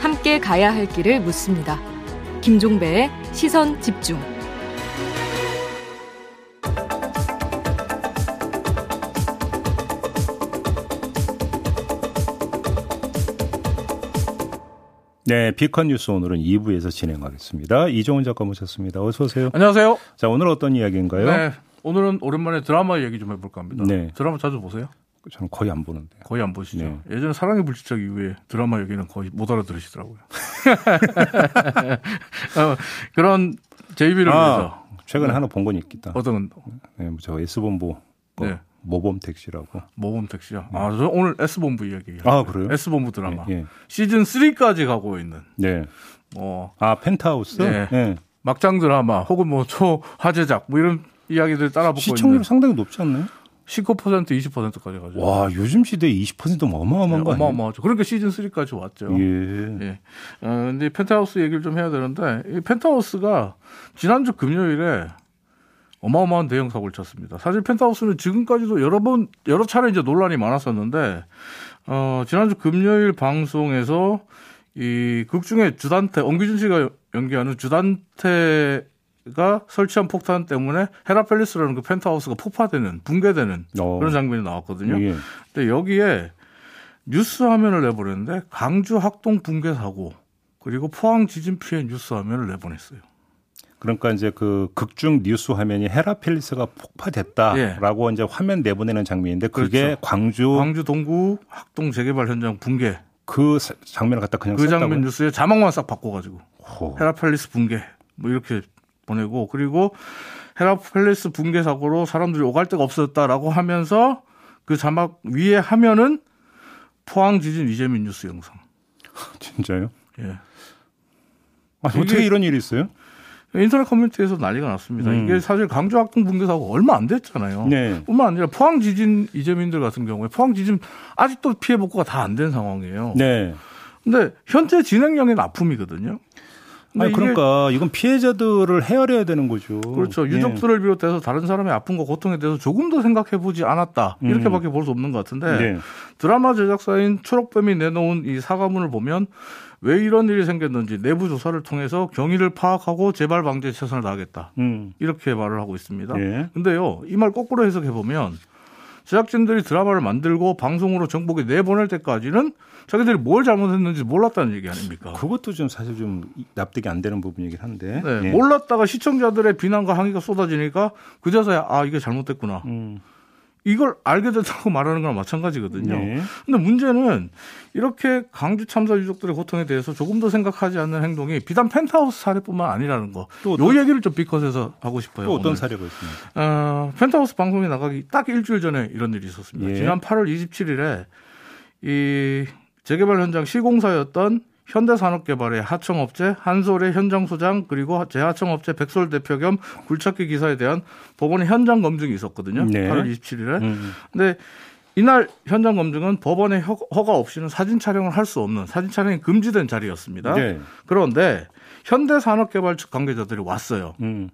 함께 가야 할 길을 묻습니다. 김종배의 시선 집중. 네, 비컨 뉴스 오늘은 2부에서 진행하겠습니다. 이종훈 작가 모셨습니다. 어서 오세요. 안녕하세요. 자, 오늘 어떤 이야기인가요? 네, 오늘은 오랜만에 드라마 얘기 좀 해볼까 합니다. 네. 드라마 자주 보세요? 저는 거의 안 보는데. 거의 안 보시죠. 네. 예전에 사랑의 불시착 이후에 드라마 얘기는 거의 못 알아들으시더라고요. 어, 그런 JB를 위해서 아, 최근에 네. 하나 본 건 있겠다. 어떤 네, 저 S본부 거, 네. 모범 택시라고. 모범 택시요. 아, 저 오늘 S 본부 이야기. 아, 그래요? S 본부 드라마 예, 예. 시즌 3까지 가고 있는 네. 뭐 아, 펜트하우스? 네. 네. 막장 드라마 혹은 뭐 초화제작 뭐 이런 이야기들 따라붙고 시청률 있는 상당히 높지 않나요? 19% 20%까지 가죠. 와, 요즘 시대에 20%면 어마어마한 거 아니에요? 네, 어마어마하죠. 그러니까 시즌 3까지 왔죠. 예. 예. 어, 근데 펜트하우스 얘기를 좀 해야 되는데, 이 펜트하우스가 지난주 금요일에 어마어마한 대형 사고를 쳤습니다. 사실 펜트하우스는 지금까지도 여러 번, 여러 차례 이제 논란이 많았었는데, 어, 지난주 금요일 방송에서 이 극 중에 주단태, 엄기준 씨가 연기하는 주단태 가 설치한 폭탄 때문에 헤라팰리스라는 그 펜트하우스가 폭파되는, 붕괴되는 어. 그런 장면이 나왔거든요. 예. 근데 여기에 뉴스 화면을 내보냈는데 광주 학동 붕괴 사고 그리고 포항 지진 피해 뉴스 화면을 내보냈어요. 그러니까 이제 그 극중 뉴스 화면이 헤라팰리스가 폭파됐다라고 이제 화면 내보내는 장면인데 그게 그렇죠. 광주 광주 동구 학동 재개발 현장 붕괴 그 사- 장면을 갖다 그냥 그 장면 썼다고요? 뉴스에 자막만 싹 바꿔가지고 호. 헤라팰리스 붕괴 뭐 이렇게 보내고 그리고 헤라팰리스 붕괴 사고로 사람들이 오갈 데가 없었다라고 하면서 그 자막 위에 하면은 포항 지진 이재민 뉴스 영상. 진짜요? 예. 아, 어떻게 이런 일이 있어요? 인터넷 커뮤니티에서 난리가 났습니다. 음. 이게 사실 광주 학동 붕괴 사고 얼마 안 됐잖아요. 네. 뿐만 아니라 포항 지진 이재민들 같은 경우에 포항 지진 아직도 피해 복구가 다 안 된 상황이에요. 네. 근데 현재 진행형인 아픔이거든요. 아니 그러니까 이건 피해자들을 헤아려야 되는 거죠. 그렇죠. 예. 유족들을 비롯해서 다른 사람의 아픔과 고통에 대해서 조금 더 생각해 보지 않았다. 음. 이렇게밖에 볼수 없는 것 같은데 네. 드라마 제작사인 초록뱀이 내놓은 이 사과문을 보면 왜 이런 일이 생겼는지 내부 조사를 통해서 경위를 파악하고 재발 방지에 최선을 다하겠다. 음. 이렇게 말을 하고 있습니다. 예. 근데요, 이 말 거꾸로 해석해 보면 제작진들이 드라마를 만들고 방송으로 정보에 내보낼 때까지는 자기들이 뭘 잘못했는지 몰랐다는 얘기 아닙니까? 그것도 좀 사실 좀 납득이 안 되는 부분이긴 한데. 네, 예. 몰랐다가 시청자들의 비난과 항의가 쏟아지니까 그제서야 아 이게 잘못됐구나. 음. 이걸 알게 됐다고 말하는 거랑 마찬가지거든요. 네. 근데 문제는 이렇게 강주 참사 유족들의 고통에 대해서 조금 더 생각하지 않는 행동이 비단 펜트하우스 사례뿐만 아니라는 거. 또요 어떤- 얘기를 좀 비컷해서 하고 싶어요. 또 어떤 오늘. 사례가 있습니까? 어, 펜트하우스 방송에 나가기 딱 일주일 전에 이런 일이 있었습니다. 예. 지난 8월 27일에 이 재개발 현장 시공사였던 현대산업개발의 하청업체 한솔의 현장 소장 그리고 재하청업체 백솔 대표 겸 굴착기 기사에 대한 법원의 현장 검증이 있었거든요. 네. 8월 27일에. 음. 근데 이날 현장 검증은 법원의 허- 허가 없이는 사진 촬영을 할 수 없는 사진 촬영이 금지된 자리였습니다. 네. 그런데 현대산업개발 측 관계자들이 왔어요. 음.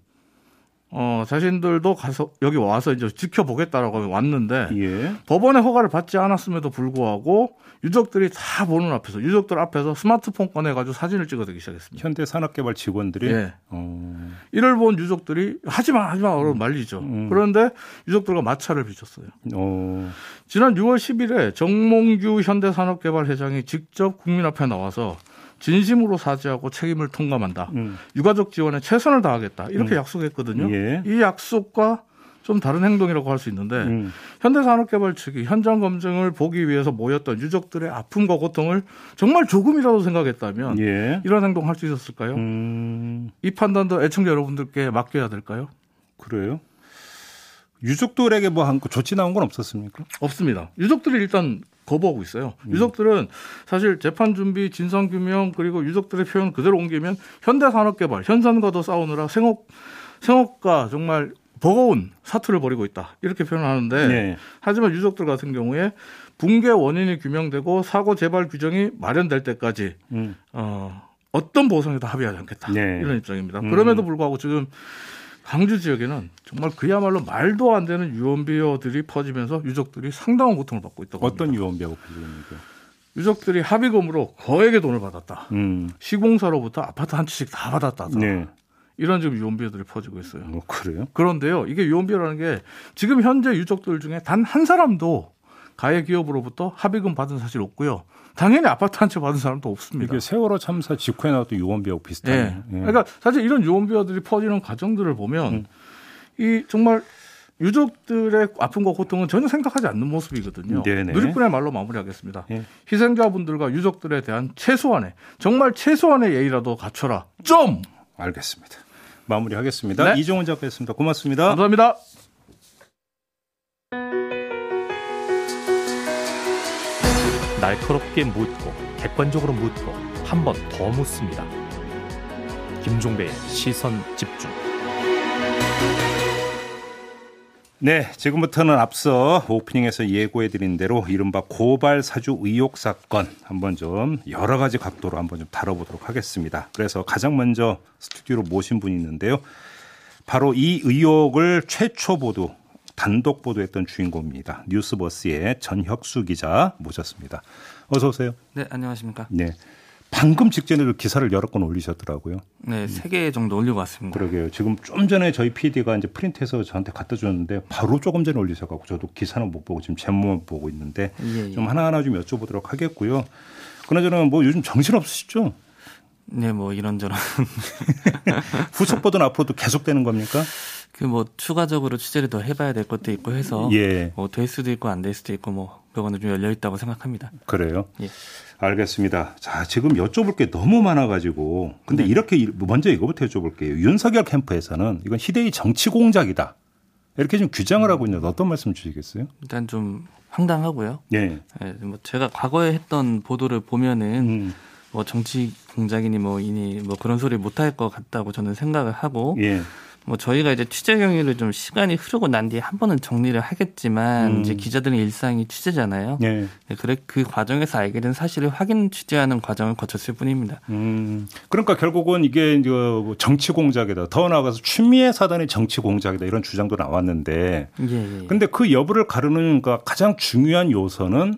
어, 자신들도 가서 여기 와서 이제 지켜보겠다라고 왔는데 예. 법원의 허가를 받지 않았음에도 불구하고 유족들이 다 보는 앞에서 유족들 앞에서 스마트폰 꺼내가지고 사진을 찍어대기 시작했습니다. 현대 산업개발 직원들이 예. 어. 이를 본 유족들이 하지마 하지마 라고 말리죠. 음. 그런데 유족들과 마찰을 빚었어요. 어. 지난 6월 10일에 정몽규 현대산업개발 회장이 직접 국민 앞에 나와서 진심으로 사죄하고 책임을 통감한다. 음. 유가족 지원에 최선을 다하겠다. 이렇게 약속했거든요. 예. 이 약속과 좀 다른 행동이라고 할 수 있는데 음. 현대산업개발 측이 현장 검증을 보기 위해서 모였던 유족들의 아픔과 고통을 정말 조금이라도 생각했다면 예. 이런 행동 할 수 있었을까요? 음. 이 판단도 애청자 여러분들께 맡겨야 될까요? 그래요? 유족들에게 뭐한거 조치 나온 건 없었습니까? 없습니다. 유족들이 일단 거부하고 있어요. 유족들은 사실 재판 준비, 진상 규명 그리고 유족들의 표현 그대로 옮기면 현대 산업 개발 현산과도 싸우느라 생업 생업과 정말 버거운 사투를 벌이고 있다 이렇게 표현하는데 네. 하지만 유족들 같은 경우에 붕괴 원인이 규명되고 사고 재발 규정이 마련될 때까지 음. 어, 어떤 보상에도 합의하지 않겠다 네. 이런 입장입니다. 음. 그럼에도 불구하고 지금 광주 지역에는 정말 그야말로 말도 안 되는 유언비어들이 퍼지면서 유족들이 상당한 고통을 받고 있다고 어떤 합니다. 유언비어가 퍼지는지 유족들이 합의금으로 거액의 돈을 받았다. 음. 시공사로부터 아파트 한 채씩 다 받았다. 네. 이런 지금 유언비어들이 퍼지고 있어요. 어, 그래요? 그런데요, 이게 유언비어라는 게 지금 현재 유족들 중에 단 한 사람도 가해 기업으로부터 합의금 받은 사실 없고요. 당연히 아파트 한 채 받은 사람도 없습니다. 이게 세월호 참사 직후에 나왔던 유언비어 비슷해요. 네. 예. 그러니까 사실 이런 유언비어들이 퍼지는 과정들을 보면 음. 이 정말 유족들의 아픔과 고통은 전혀 생각하지 않는 모습이거든요. 네네. 누리꾼의 말로 마무리하겠습니다. 네. 희생자분들과 유족들에 대한 최소한의 정말 최소한의 예의라도 갖춰라. 좀 알겠습니다. 마무리하겠습니다. 네. 이종훈 작가였습니다. 고맙습니다. 감사합니다. 날카롭게 묻고 객관적으로 묻고 한 번 더 묻습니다. 김종배의 시선 집중. 네, 지금부터는 앞서 오프닝에서 예고해 드린 대로 이른바 고발 사주 의혹 사건 한번 좀 여러 가지 각도로 한번 좀 다뤄보도록 하겠습니다. 그래서 가장 먼저 스튜디오로 모신 분이 있는데요. 바로 이 의혹을 최초 보도, 단독 보도했던 주인공입니다. 뉴스버스의 전혁수 기자 모셨습니다. 어서 오세요. 네, 안녕하십니까. 네. 방금 직전에도 기사를 여러 건 올리셨더라고요. 네, 세 개 정도 올리고 왔습니다. 그러게요. 지금 좀 전에 저희 PD가 이제 프린트해서 저한테 갖다 줬는데 바로 조금 전에 올리셔가지고 저도 기사는 못 보고 지금 제목만 보고 있는데 예, 예. 좀 하나하나 좀 여쭤보도록 하겠고요. 그나저나 뭐 요즘 정신 없으시죠? 네, 뭐 이런저런. 후속 보도 앞으로도 계속되는 겁니까? 그 뭐 추가적으로 취재를 더 해봐야 될 것도 있고 해서 예. 뭐될 수도 있고 안 될 수도 있고 뭐 그거는 좀 열려 있다고 생각합니다. 그래요? 예. 알겠습니다. 자, 지금 여쭤볼 게 너무 많아가지고. 근데 네. 이렇게 먼저 이거부터 여쭤볼게요. 윤석열 캠프에서는 이건 희대의 정치 공작이다. 이렇게 좀 규정을 하고 있는데 어떤 말씀 주시겠어요? 일단 좀 황당하고요. 예. 네, 뭐 제가 과거에 했던 보도를 보면은 음. 뭐 정치 공작이니 뭐 이니 뭐 그런 소리 못 할 것 같다고 저는 생각을 하고 예. 뭐 저희가 이제 취재 경위를 좀 시간이 흐르고 난 뒤에 한 번은 정리를 하겠지만 음. 이제 기자들의 일상이 취재잖아요. 네. 네. 그래 그 과정에서 알게 된 사실을 확인 취재하는 과정을 거쳤을 뿐입니다. 음. 그러니까 결국은 이게 뭐 정치 공작이다. 더 나아가서 추미애 사단의 정치 공작이다 이런 주장도 나왔는데. 예, 예. 근데 그 여부를 가르는 그러니까 가장 중요한 요소는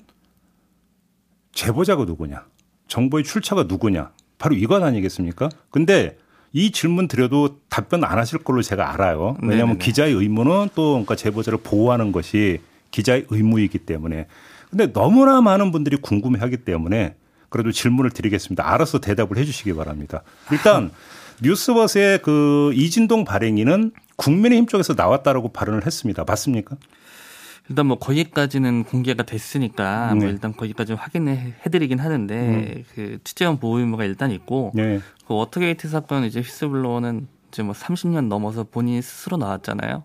제보자가 누구냐, 정보의 출처가 누구냐, 바로 이건 아니겠습니까? 근데 이 질문 드려도 답변 안 하실 걸로 제가 알아요. 왜냐하면 네네네. 기자의 의무는 또 그러니까 제보자를 보호하는 것이 기자의 의무이기 때문에. 근데 너무나 많은 분들이 궁금해 하기 때문에 그래도 질문을 드리겠습니다. 알아서 대답을 해 주시기 바랍니다. 일단 뉴스버스의 그 이진동 발행인은 국민의힘 쪽에서 나왔다라고 발언을 했습니다. 맞습니까? 일단 뭐 거기까지는 공개가 됐으니까 뭐 네. 뭐 일단 거기까지 확인해 드리긴 하는데 음. 그 취재원 보호 의무가 일단 있고 네. 그 워터게이트 사건 이제 whistleblower는 이제 뭐 30년 넘어서 본인이 스스로 나왔잖아요.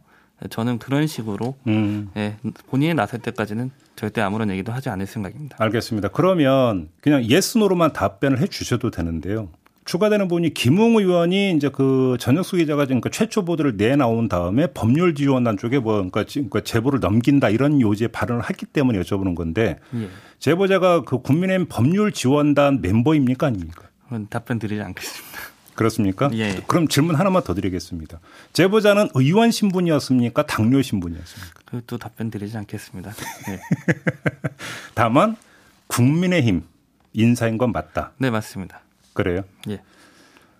저는 그런 식으로 음. 예, 본인이 나설 때까지는 절대 아무런 얘기도 하지 않을 생각입니다. 알겠습니다. 그러면 그냥 yes no로만 답변을 해 주셔도 되는데요. 추가되는 부분이 김웅 의원이 이제 그 전혁수 기자가 지금 그 최초 보도를 내 나온 다음에 법률 지원단 쪽에 뭐 그러니까, 그러니까 제보를 넘긴다 이런 요지의 발언을 했기 때문에 여쭤보는 건데 예. 제보자가 그 국민의힘 법률 지원단 멤버입니까 아닙니까? 답변 드리지 않겠습니다. 그렇습니까? 예. 그럼 질문 하나만 더 드리겠습니다. 제보자는 의원 신분이었습니까? 당뇨 신분이었습니까? 그것도 답변 드리지 않겠습니다. 예. 다만 국민의힘 인사인 건 맞다. 네, 맞습니다. 그래요? 예.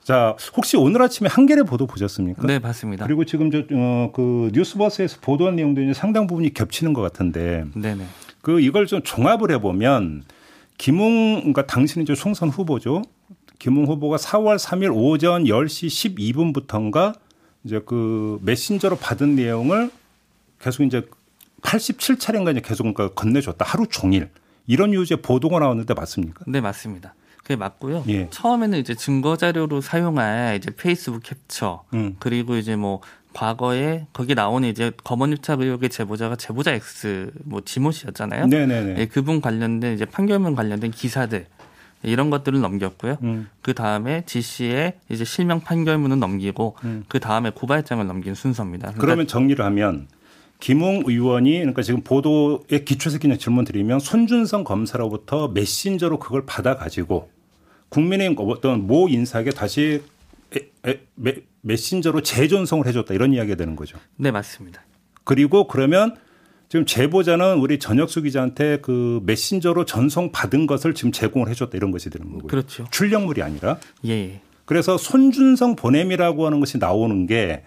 자, 혹시 오늘 아침에 한겨레 보도 보셨습니까? 네, 봤습니다. 그리고 지금 저, 어, 그 뉴스버스에서 보도한 내용도 이제 상당 부분이 겹치는 것 같은데. 네네. 그 이걸 좀 종합을 해보면 김웅, 그러니까 당신이 저 총선 후보죠. 김웅 후보가 4월 3일 오전 10시 12분부터인가 이제 그 메신저로 받은 내용을 계속 이제 87차례인가 이제 계속 그러니까 건네줬다. 하루 종일. 이런 유지의 보도가 나왔는데 맞습니까? 네, 맞습니다. 그게 맞고요. 예. 처음에는 이제 증거 자료로 사용할 이제 페이스북 캡처 음. 그리고 이제 뭐 과거에 거기 나오는 이제 검언 유착 의혹의 제보자가 제보자 X 뭐 지모 씨였잖아요. 네네네. 예, 그분 관련된 이제 판결문 관련된 기사들 이런 것들을 넘겼고요. 음. 그 다음에 지 씨의 이제 실명 판결문은 넘기고 음. 그 다음에 고발장을 넘긴 순서입니다. 그러니까 그러면 정리를 하면 김웅 의원이 그러니까 지금 보도에 기초해서 그냥 질문 드리면 손준성 검사로부터 메신저로 그걸 받아 가지고 국민의힘 어떤 모 인사에게 다시 에, 에, 메신저로 재전송을 해줬다 이런 이야기가 되는 거죠. 네 맞습니다. 그리고 그러면 지금 제보자는 우리 전혁수 기자한테 그 메신저로 전송 받은 것을 지금 제공을 해줬다 이런 것이 되는 거고요. 그렇죠. 출력물이 아니라. 예. 그래서 손준성 보냄이라고 하는 것이 나오는 게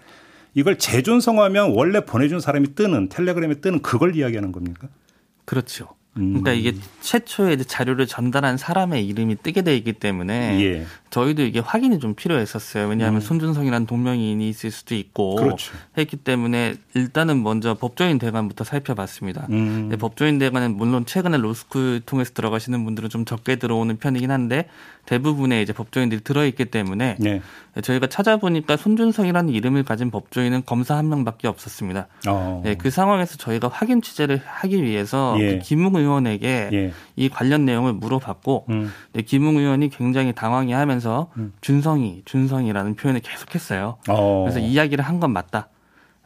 이걸 재전송하면 원래 보내준 사람이 뜨는 텔레그램에 뜨는 그걸 이야기하는 겁니까? 그렇죠. 그러니까 이게 최초에 자료를 전달한 사람의 이름이 뜨게 돼 있기 때문에 예. 저희도 이게 확인이 좀 필요했었어요. 왜냐하면 음. 손준성이라는 동명이인이 있을 수도 있고 그렇죠. 했기 때문에 일단은 먼저 법조인 대관부터 살펴봤습니다. 음. 법조인 대관은 물론 최근에 로스쿨 통해서 들어가시는 분들은 좀 적게 들어오는 편이긴 한데 대부분의 이제 법조인들이 들어있기 때문에 네. 저희가 찾아보니까 손준성이라는 이름을 가진 법조인은 검사 한 명밖에 없었습니다. 어. 네, 그 상황에서 저희가 확인 취재를 하기 위해서 예. 그 김웅 의원에게 예. 이 관련 내용을 물어봤고 음. 네, 김웅 의원이 굉장히 당황해하면서 음. 준성이 준성이라는 표현을 계속했어요. 어. 그래서 이야기를 한 건 맞다.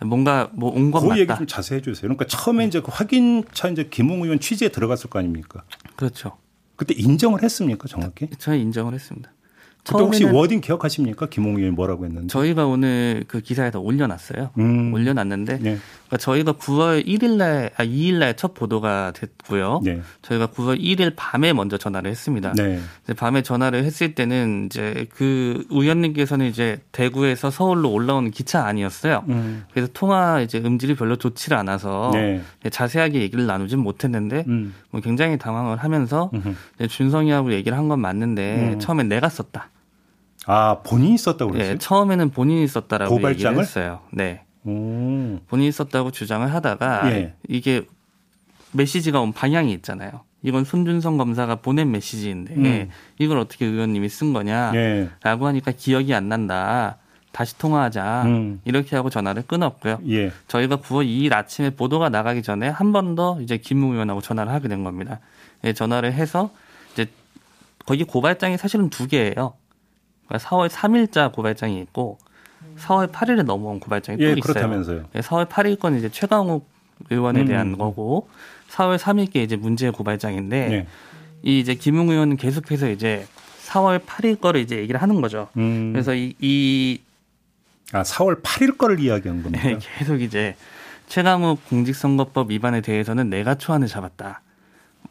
뭔가 뭐 온건 그 맞다. 얘기 좀 자세히 해주세요. 그러니까 처음에 이제 그 확인차 이제 김웅 의원 취재에 들어갔을 거 아닙니까? 그렇죠. 그때 인정을 했습니까, 정확히? 저희 인정을 했습니다. 그때 혹시 워딩 기억하십니까? 김홍일 뭐라고 했는데? 저희가 오늘 그 기사에다 올려놨어요. 음. 올려놨는데 네. 그러니까 저희가 9월 1일날 아 2일날 첫 보도가 됐고요. 네. 저희가 9월 1일 밤에 먼저 전화를 했습니다. 네. 밤에 전화를 했을 때는 이제 그 의원님께서는 이제 대구에서 서울로 올라오는 기차 아니었어요. 음. 그래서 통화 이제 음질이 별로 좋지를 않아서 네. 자세하게 얘기를 나누진 못했는데 음. 뭐 굉장히 당황을 하면서 준성이하고 얘기를 한 건 맞는데 음. 처음에 내가 썼다. 아 본인이 썼다고 그랬어요? 네, 처음에는 본인이 썼다라고 고발장을? 얘기를 했어요. 네. 오. 본인이 썼다고 주장을 하다가 예. 이게 메시지가 온 방향이 있잖아요. 이건 손준성 검사가 보낸 메시지인데 음. 이걸 어떻게 의원님이 쓴 거냐라고 예. 하니까 기억이 안 난다. 다시 통화하자. 음. 이렇게 하고 전화를 끊었고요. 예. 저희가 9월 2일 아침에 보도가 나가기 전에 한 번 더 이제 김웅 의원하고 전화를 하게 된 겁니다. 예, 전화를 해서 이제 거기 고발장이 사실은 두 개예요. 4월 그러니까 3일자 고발장이 있고 4월 8일에 넘어온 고발장이 예, 또 있어요. 그렇다면서요. 4월 8일 건 이제 최강욱 의원에 음. 대한 거고 4월 3일께 이제 문제 고발장인데 네. 이 이제 김웅 의원은 계속해서 이제 4월 8일 거를 이제 얘기를 하는 거죠. 음. 그래서 이, 이 아, 4월 8일 거를 이야기한 겁니다. 네, 계속 이제 최강욱 공직선거법 위반에 대해서는 내가 초안을 잡았다.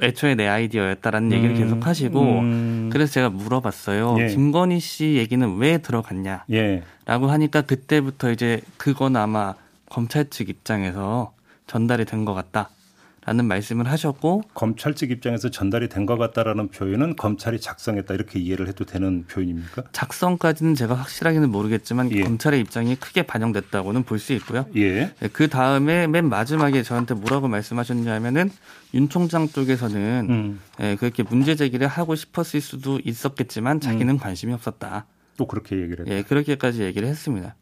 애초에 내 아이디어였다라는 얘기를 음. 계속 하시고 음. 그래서 제가 물어봤어요. 예. 김건희 씨 얘기는 왜 들어갔냐? 예. 라고 하니까 그때부터 이제 그건 아마 검찰 측 입장에서 전달이 된 것 같다. 라는 말씀을 하셨고 검찰 측 입장에서 전달이 된 것 같다라는 표현은 검찰이 작성했다 이렇게 이해를 해도 되는 표현입니까? 작성까지는 제가 확실하게는 모르겠지만 예. 검찰의 입장이 크게 반영됐다고는 볼 수 있고요. 예. 네, 그 다음에 맨 마지막에 저한테 뭐라고 말씀하셨냐면은 윤 총장 쪽에서는 음. 예, 그렇게 문제 제기를 하고 싶었을 수도 있었겠지만 자기는 음. 관심이 없었다. 또 그렇게 얘기를 했다. 예, 그렇게까지 얘기를 했습니다.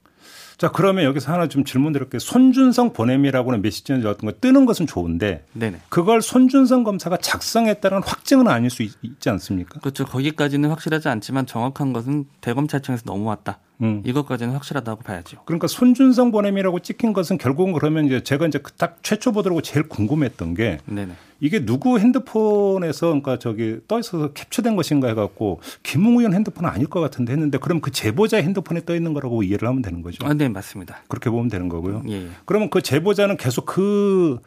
자, 그러면 여기서 하나 좀 질문 드릴게요. 손준성 보냄이라고는 메시지는 어떤 거 뜨는 것은 좋은데 네네. 그걸 손준성 검사가 작성했다는 확증은 아닐 수 있, 지 않습니까? 그렇죠. 거기까지는 확실하지 않지만 정확한 것은 대검찰청에서 넘어왔다. 음. 이것까지는 확실하다고 봐야죠. 그러니까 손준성 보냄이라고 찍힌 것은 결국은 그러면 이제 제가 이제 그딱 최초 보도라고 제일 궁금했던 게 네네. 이게 누구 핸드폰에서 그러니까 저기 떠 있어서 캡처된 것인가 해갖고 김웅 의원 핸드폰은 아닐 것 같은데 했는데 그럼 그 제보자 핸드폰에 떠 있는 거라고 이해를 하면 되는 거죠. 아, 네 맞습니다. 그렇게 보면 되는 거고요. 예, 예. 그러면 그 제보자는 계속 그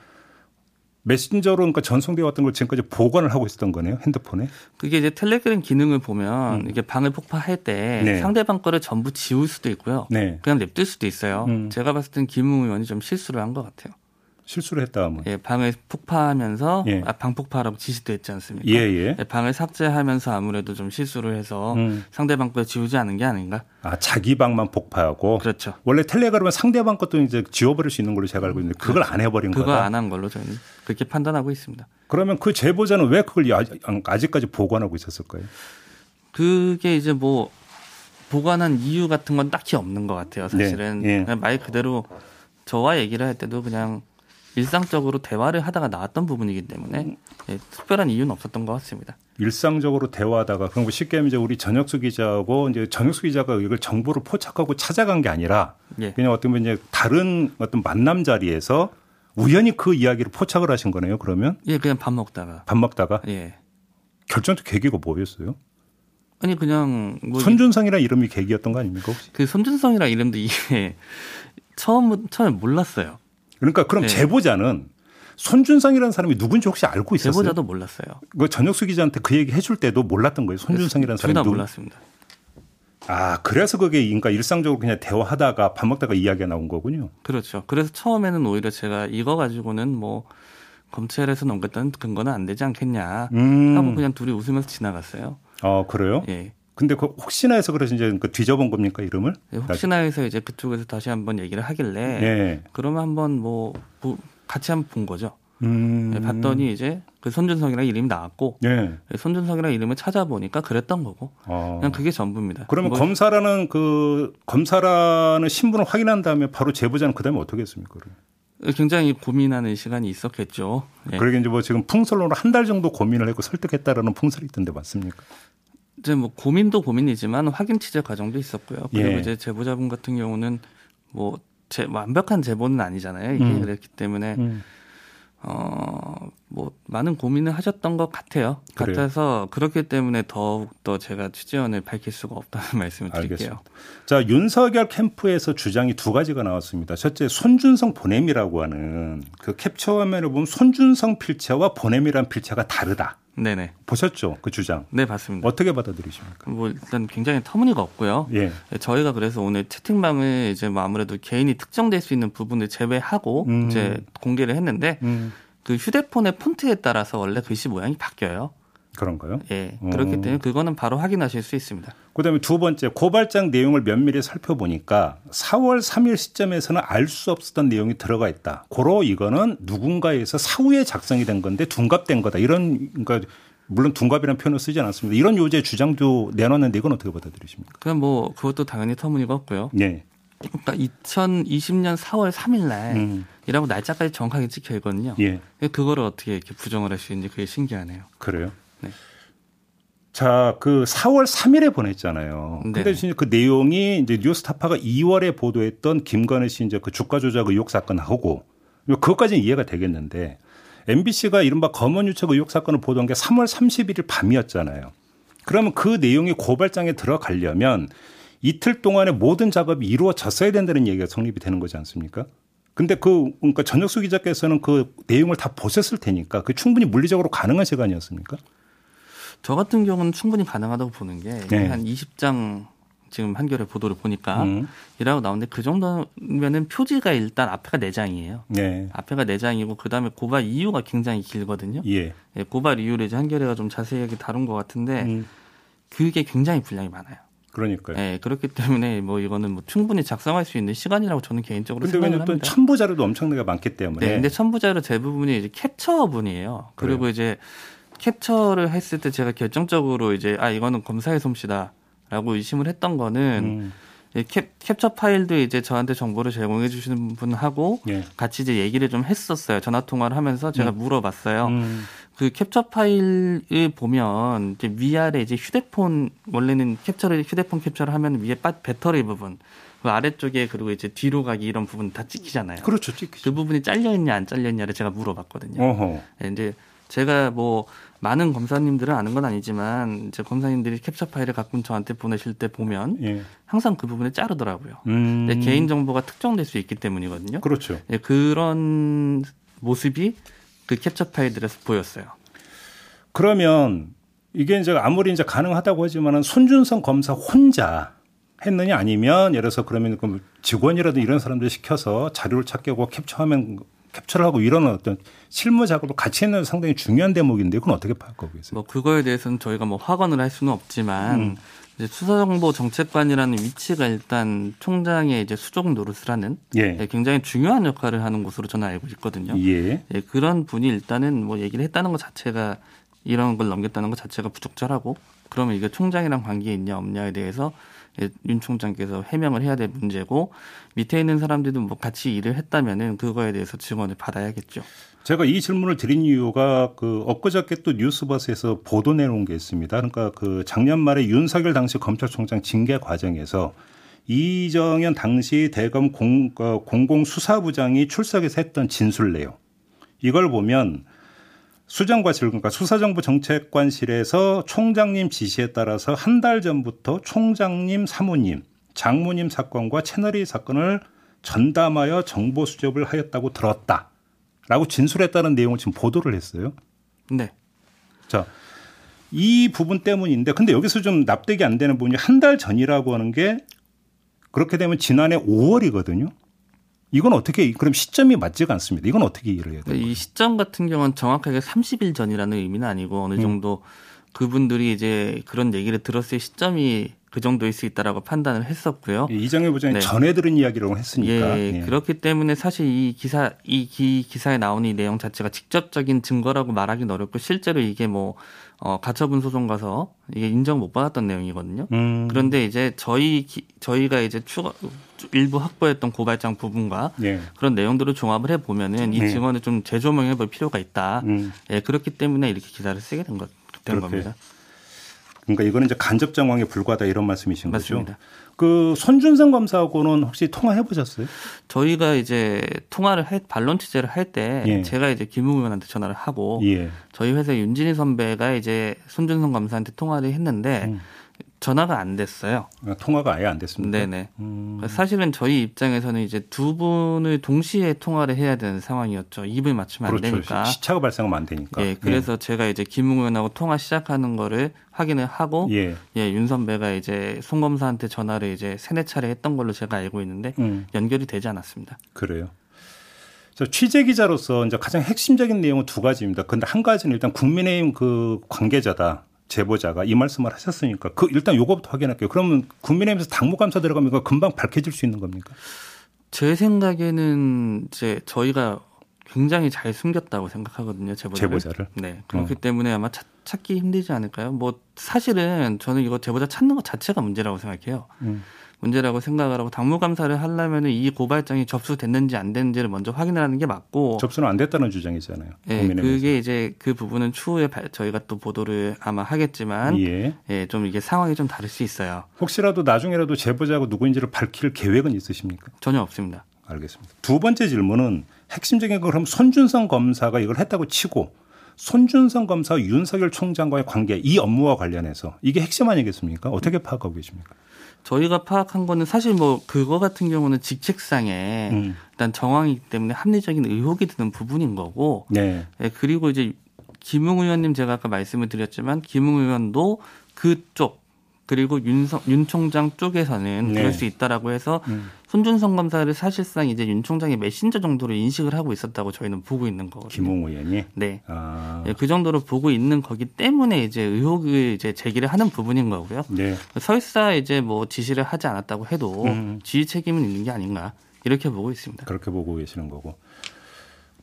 메신저로 그러니까 전송되어 왔던 걸 지금까지 보관을 하고 있었던 거네요 핸드폰에. 그게 이제 텔레그램 기능을 보면 음. 이게 방을 폭파할 때 네. 상대방 거를 전부 지울 수도 있고요. 네. 그냥 냅둘 수도 있어요. 음. 제가 봤을 땐 김웅 의원이 좀 실수를 한 것 같아요. 실수를 했다 하면. 예, 방을 폭파하면서 예. 아, 방 폭파라고 지시도 했지 않습니까? 예, 예. 예, 방을 삭제하면서 아무래도 좀 실수를 해서 음. 상대방 걸 지우지 않은 게 아닌가? 아, 자기 방만 폭파하고. 그렇죠. 원래 텔레그램은 상대방 것도 이제 지워버릴 수 있는 걸로 제가 알고 있는데 그걸 그렇죠. 안 해버린 거다. 그거 안 한 걸로 저는 그렇게 판단하고 있습니다. 그러면 그 제보자는 왜 그걸 아직까지 보관하고 있었을까요? 그게 이제 뭐 보관한 이유 같은 건 딱히 없는 것 같아요. 사실은 네. 예. 말 그대로 저와 얘기를 할 때도 그냥 일상적으로 대화를 하다가 나왔던 부분이기 때문에 예, 특별한 이유는 없었던 것 같습니다. 일상적으로 대화하다가 그럼 쉽게 하면 이제 우리 전혁수 기자하고 이제 전혁수 기자가 이걸 정보를 포착하고 찾아간 게 아니라 예. 그냥 어떤 이제 다른 어떤 만남 자리에서 우연히 그 이야기를 포착을 하신 거네요. 그러면 예, 그냥 밥 먹다가 밥 먹다가 예. 결정적 계기가 뭐였어요? 아니 그냥 뭐 손준성이라는 이름이 계기였던 거 아닙니까 혹시? 그 손준성이라는 이름도 이게 처음 처음에 몰랐어요. 그러니까 그럼 네. 제보자는 손준성이라는 사람이 누군지 혹시 알고 있었어요? 제보자도 몰랐어요. 그 전혁수 기자한테 그 얘기 해줄 때도 몰랐던 거예요. 손준성이라는 사람이 둘다 몰랐습니다. 아 그래서 그게 그러니까 일상적으로 그냥 대화하다가 밥 먹다가 이야기가 나온 거군요. 그렇죠. 그래서 처음에는 오히려 제가 이거 가지고는 뭐 검찰에서 넘겼던 근거는 안 되지 않겠냐 음. 하고 그냥 둘이 웃으면서 지나갔어요. 아 그래요? 예. 근데 그 혹시나 해서 그래서 이제 그 뒤져본 겁니까 이름을? 네, 혹시나 해서 이제 그쪽에서 다시 한번 얘기를 하길래 네. 그러면 한번 뭐 같이 한번 본 거죠. 음. 네, 봤더니 이제 그 손준성이라는 이름이 나왔고 네. 손준성이라는 이름을 찾아보니까 그랬던 거고 어. 그냥 그게 전부입니다. 그러면 뭐 검사라는 그 검사라는 신분을 확인한 다음에 바로 제보자는 그다음에 어떻게 했습니까? 그러면? 굉장히 고민하는 시간이 있었겠죠. 예. 그러게 이제 뭐 지금 풍설로는 한 달 정도 고민을 했고 설득했다라는 풍설이 있던데 맞습니까? 이제 뭐 고민도 고민이지만 확인 취재 과정도 있었고요. 그리고 예. 이제 제보자분 같은 경우는 뭐 제, 완벽한 제보는 아니잖아요. 이게 음. 그랬기 때문에 음. 어뭐 많은 고민을 하셨던 것 같아요. 그래요? 같아서 그렇기 때문에 더욱 더 제가 취재원을 밝힐 수가 없다는 말씀을 드릴게요. 알겠습니다. 자 윤석열 캠프에서 주장이 두 가지가 나왔습니다. 첫째 손준성 보냄이라고 하는 그 캡처 화면을 보면 손준성 필체와 보냄이란 필체가 다르다. 네네. 보셨죠? 그 주장. 네, 봤습니다. 어떻게 받아들이십니까? 뭐 일단 굉장히 터무니가 없고요. 예. 저희가 그래서 오늘 채팅방을 이제 뭐 아무래도 개인이 특정될 수 있는 부분을 제외하고 음. 이제 공개를 했는데 음. 그 휴대폰의 폰트에 따라서 원래 글씨 모양이 바뀌어요. 그런가요? 예. 그렇기 어. 때문에 그거는 바로 확인하실 수 있습니다. 그다음에 두 번째 고발장 내용을 면밀히 살펴보니까 4월 3일 시점에서는 알 수 없었던 내용이 들어가 있다. 고로 이거는 누군가에서 사후에 작성이 된 건데 둔갑된 거다. 이런 그러니까 물론 둔갑이라는 표현을 쓰지 않았습니다. 이런 요제 주장도 내놨는데 이건 어떻게 받아들이십니까? 그럼 뭐 그것도 당연히 터무니가 없고요. 네. 그러니까 2020년 4월 3일 날이라고 음. 날짜까지 정확하게 찍혀 있거든요. 예. 그거를 어떻게 이렇게 부정을 할 수 있는지 그게 신기하네요. 그래요? 네. 자, 그 4월 3일에 보냈잖아요. 네. 근데 네. 그 내용이 이제 뉴스타파가 2월에 보도했던 김건희 씨 이제 그 주가 조작 의혹 사건하고 그것까지는 이해가 되겠는데 MBC가 이른바 검언 유착 의혹 사건을 보도한 게 3월 31일 밤이었잖아요. 그러면 그 내용이 고발장에 들어가려면 이틀 동안의 모든 작업이 이루어졌어야 된다는 얘기가 성립이 되는 거지 않습니까? 근데 그 그러니까 전혁수 기자께서는 그 내용을 다 보셨을 테니까 그 충분히 물리적으로 가능한 시간이었습니까? 저 같은 경우는 충분히 가능하다고 보는 게한 네. 20장 지금 한겨레 보도를 보니까 음. 이라고 나오는데 그 정도면은 표지가 일단 앞에가 네 장이에요. 네. 앞에가 네 장이고 그 다음에 고발 이유가 굉장히 길거든요. 예. 예 고발 이유를 이제 한겨레가 좀 자세하게 다룬 것 같은데 음. 그게 굉장히 분량이 많아요. 그러니까요. 네, 그렇기 때문에 뭐 이거는 뭐 충분히 작성할 수 있는 시간이라고 저는 개인적으로 생각을 합니다. 첨부 자료도 엄청나게 많기 때문에. 네, 근데 첨부 자료 대부분이 이제 캡처분이에요. 그리고 그래요. 이제 캡처를 했을 때 제가 결정적으로 이제 아 이거는 검사의 솜씨다라고 의심을 했던 거는 음. 캡, 캡처 파일도 이제 저한테 정보를 제공해 주시는 분하고 예. 같이 이제 얘기를 좀 했었어요. 전화 통화를 하면서 제가 음. 물어봤어요. 음. 그 캡처 파일을 보면 이제 위아래 이제 휴대폰 원래는 캡처를 휴대폰 cap처를 하면 위에 배터리 부분 그 아래쪽에 그리고 이제 뒤로 가기 이런 부분 다 찍히잖아요. 그렇죠, 찍히죠. 그 부분이 잘려 있냐 안 잘려 있냐를 제가 물어봤거든요. 어허. 네, 이제 제가 뭐 많은 검사님들은 아는 건 아니지만 이제 검사님들이 캡처 파일을 가끔 저한테 보내실 때 보면 예. 항상 그 부분을 자르더라고요. 음. 개인 정보가 특정될 수 있기 때문이거든요. 그렇죠. 예, 그런 모습이 그 캡처 파일들에서 보였어요. 그러면 이게 이제 아무리 이제 가능하다고 하지만은 손준성 검사 혼자 했느냐 아니면 예를 들어서 그러면 그 직원이라도 이런 사람들 시켜서 자료를 찾게 고 캡처하면 캡처를 하고 이런 어떤 실무 작업을 같이 했는 상당히 중요한 대목인데 그건 어떻게 파악하고 계세요? 뭐 그거에 대해서는 저희가 뭐 확언을 할 수는 없지만 음. 이제 수사정보 정책관이라는 위치가 일단 총장의 이제 수족 노릇을 하는 예. 네, 굉장히 중요한 역할을 하는 곳으로 저는 알고 있거든요. 예. 예. 그런 분이 일단은 뭐 얘기를 했다는 것 자체가 이런 걸 넘겼다는 것 자체가 부적절하고 그러면 이게 총장이랑 관계 있냐 없냐에 대해서 윤 총장께서 해명을 해야 될 문제고 밑에 있는 사람들도 뭐 같이 일을 했다면은 그거에 대해서 증언을 받아야겠죠. 제가 이 질문을 드린 이유가 그 엊그저께 또 뉴스버스에서 보도 내놓은 게 있습니다. 그러니까 그 작년 말에 윤석열 당시 검찰총장 징계 과정에서 이정현 당시 대검 공, 어, 공공수사부장이 출석해서 했던 진술 내용. 이걸 보면 수정과실 그러니까 수사정부 정책관실에서 총장님 지시에 따라서 한 달 전부터 총장님 사모님, 장모님 사건과 채널A 사건을 전담하여 정보 수집을 하였다고 들었다라고 진술했다는 내용을 지금 보도를 했어요. 네. 자, 이 부분 때문인데 근데 여기서 좀 납득이 안 되는 부분이 한 달 전이라고 하는 게 그렇게 되면 지난해 5월이거든요. 이건 어떻게 그럼 시점이 맞지가 않습니다. 이건 어떻게 이해를 해야 돼요? 이 시점 같은 경우는 정확하게 30일 전이라는 의미는 아니고 어느 음. 정도 음. 그분들이 이제 그런 얘기를 들었을 시점이 그 정도일 수 있다라고 판단을 했었고요. 예, 이정혜 부장이 네. 전해 들은 이야기라고 했으니까. 예, 예. 그렇기 때문에 사실 이 기사 이 기, 기사에 나오는 이 내용 자체가 직접적인 증거라고 말하기는 어렵고 실제로 이게 뭐 어, 가처분 소송 가서 이게 인정 못 받았던 내용이거든요. 음. 그런데 이제 저희 기, 저희가 이제 추가 일부 확보했던 고발장 부분과 예. 그런 내용들을 종합을 해 보면은 이 네. 증언을 좀 재조명해 볼 필요가 있다. 음. 예, 그렇기 때문에 이렇게 기사를 쓰게 된 것, 된 겁니다. 그러니까 이거는 이제 간접 정황에 불과하다 이런 말씀이신 맞습니다. 거죠. 그 손준성 검사하고는 혹시 통화해 보셨어요? 저희가 이제 통화를 할 반론 취재를 할때 예. 제가 이제 김웅 의원한테 전화를 하고 예. 저희 회사 윤진희 선배가 이제 손준성 검사한테 통화를 했는데 음. 전화가 안 됐어요. 아, 통화가 아예 안 됐습니다. 네네. 음. 사실은 저희 입장에서는 이제 두 분을 동시에 통화를 해야 되는 상황이었죠. 입을 맞추면 그렇죠. 안 되니까. 시차가 발생하면 안 되니까. 예. 그래서 예. 제가 이제 김웅 의원하고 통화 시작하는 거를 확인을 하고 예. 예, 윤 선배가 이제 송 검사한테 전화를 이제 세네 차례 했던 걸로 제가 알고 있는데 음. 연결이 되지 않았습니다. 그래요. 저 취재 기자로서 이제 가장 핵심적인 내용은 두 가지입니다. 근데 한 가지는 일단 국민의힘 그 관계자다. 제보자가 이 말씀을 하셨으니까 그 일단 요거부터 확인할게요. 그러면 국민의힘에서 당무감사 들어가면 금방 밝혀질 수 있는 겁니까? 제 생각에는 이제 저희가 굉장히 잘 숨겼다고 생각하거든요. 제보자를. 제보자를. 네. 그렇기 어. 때문에 아마 찾, 기 힘들지 않을까요? 뭐 사실은 저는 이거 제보자 찾는 것 자체가 문제라고 생각해요. 음. 문제라고 생각을 하고 당무 감사를 하려면 이 고발장이 접수됐는지 안 됐는지를 먼저 확인을 하는 게 맞고 접수는 안 됐다는 주장이잖아요. 네, 그게 이제 그 부분은 추후에 저희가 또 보도를 아마 하겠지만 예. 예, 좀 이게 상황이 좀 다를 수 있어요. 혹시라도 나중에라도 제보자가 누구인지를 밝힐 계획은 있으십니까? 전혀 없습니다. 알겠습니다. 두 번째 질문은 핵심적인 거 그럼 손준성 검사가 이걸 했다고 치고 손준성 검사 윤석열 총장과의 관계 이 업무와 관련해서 이게 핵심 아니겠습니까? 어떻게 파악하고 계십니까? 저희가 파악한 거는 사실 뭐 그거 같은 경우는 직책상에 음. 일단 정황이기 때문에 합리적인 의혹이 드는 부분인 거고 네. 네 그리고 이제 김웅 의원님 제가 아까 말씀을 드렸지만 김웅 의원도 그쪽 그리고 윤석, 윤 총장 쪽에서는 네. 그럴 수 있다라고 해서 음. 손준성 검사를 사실상 이제 윤 총장의 메신저 정도로 인식을 하고 있었다고 저희는 보고 있는 거거든요. 김홍 의원이 네. 아. 네. 그 정도로 보고 있는 거기 때문에 이제 의혹을 이제 제기를 하는 부분인 거고요. 네. 설사 이제 뭐 지시를 하지 않았다고 해도 음. 지휘 책임은 있는 게 아닌가 이렇게 보고 있습니다. 그렇게 보고 계시는 거고.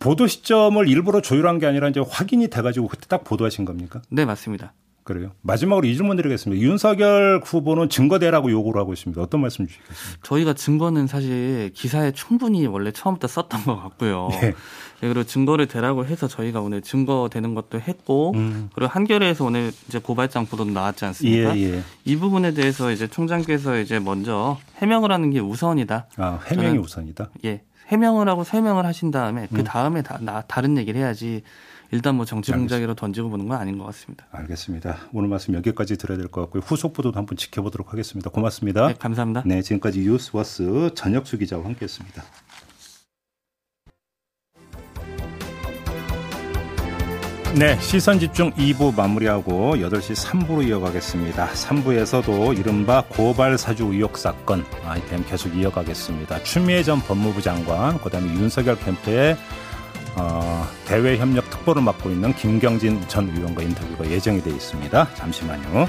보도 시점을 일부러 조율한 게 아니라 이제 확인이 돼가지고 그때 딱 보도하신 겁니까? 네, 맞습니다. 그래요. 마지막으로 이 질문 드리겠습니다. 윤석열 후보는 증거대라고 요구를 하고 있습니다. 어떤 말씀 주시겠습니까? 저희가 증거는 사실 기사에 충분히 원래 처음부터 썼던 것 같고요. 네. 그리고 증거를 대라고 해서 저희가 오늘 증거 되는 것도 했고 음. 그리고 한겨레에서 오늘 이제 고발장 보도도 나왔지 않습니까? 예, 예. 이 부분에 대해서 이제 총장께서 이제 먼저 해명을 하는 게 우선이다. 아, 해명이 우선이다. 예. 해명을 하고 설명을 하신 다음에 그 음. 다음에 다, 나, 다른 얘기를 해야지 일단 뭐 정치 공작으로 던지고 보는 건 아닌 것 같습니다. 알겠습니다. 오늘 말씀 여기까지 들어야 될 것 같고요. 후속 보도도 한번 지켜보도록 하겠습니다. 고맙습니다. 네, 감사합니다. 네, 지금까지 뉴스워스 전혁수 기자와 함께했습니다. 네, 시선 집중 2부 마무리하고 8시 3부로 이어가겠습니다. 3부에서도 이른바 고발 사주 의혹 사건 아이템 계속 이어가겠습니다. 추미애 전 법무부 장관, 그다음에 윤석열 캠프의 어, 대외협력 특보를 맡고 있는 김경진 전 의원과 인터뷰가 예정이 되어 있습니다. 잠시만요.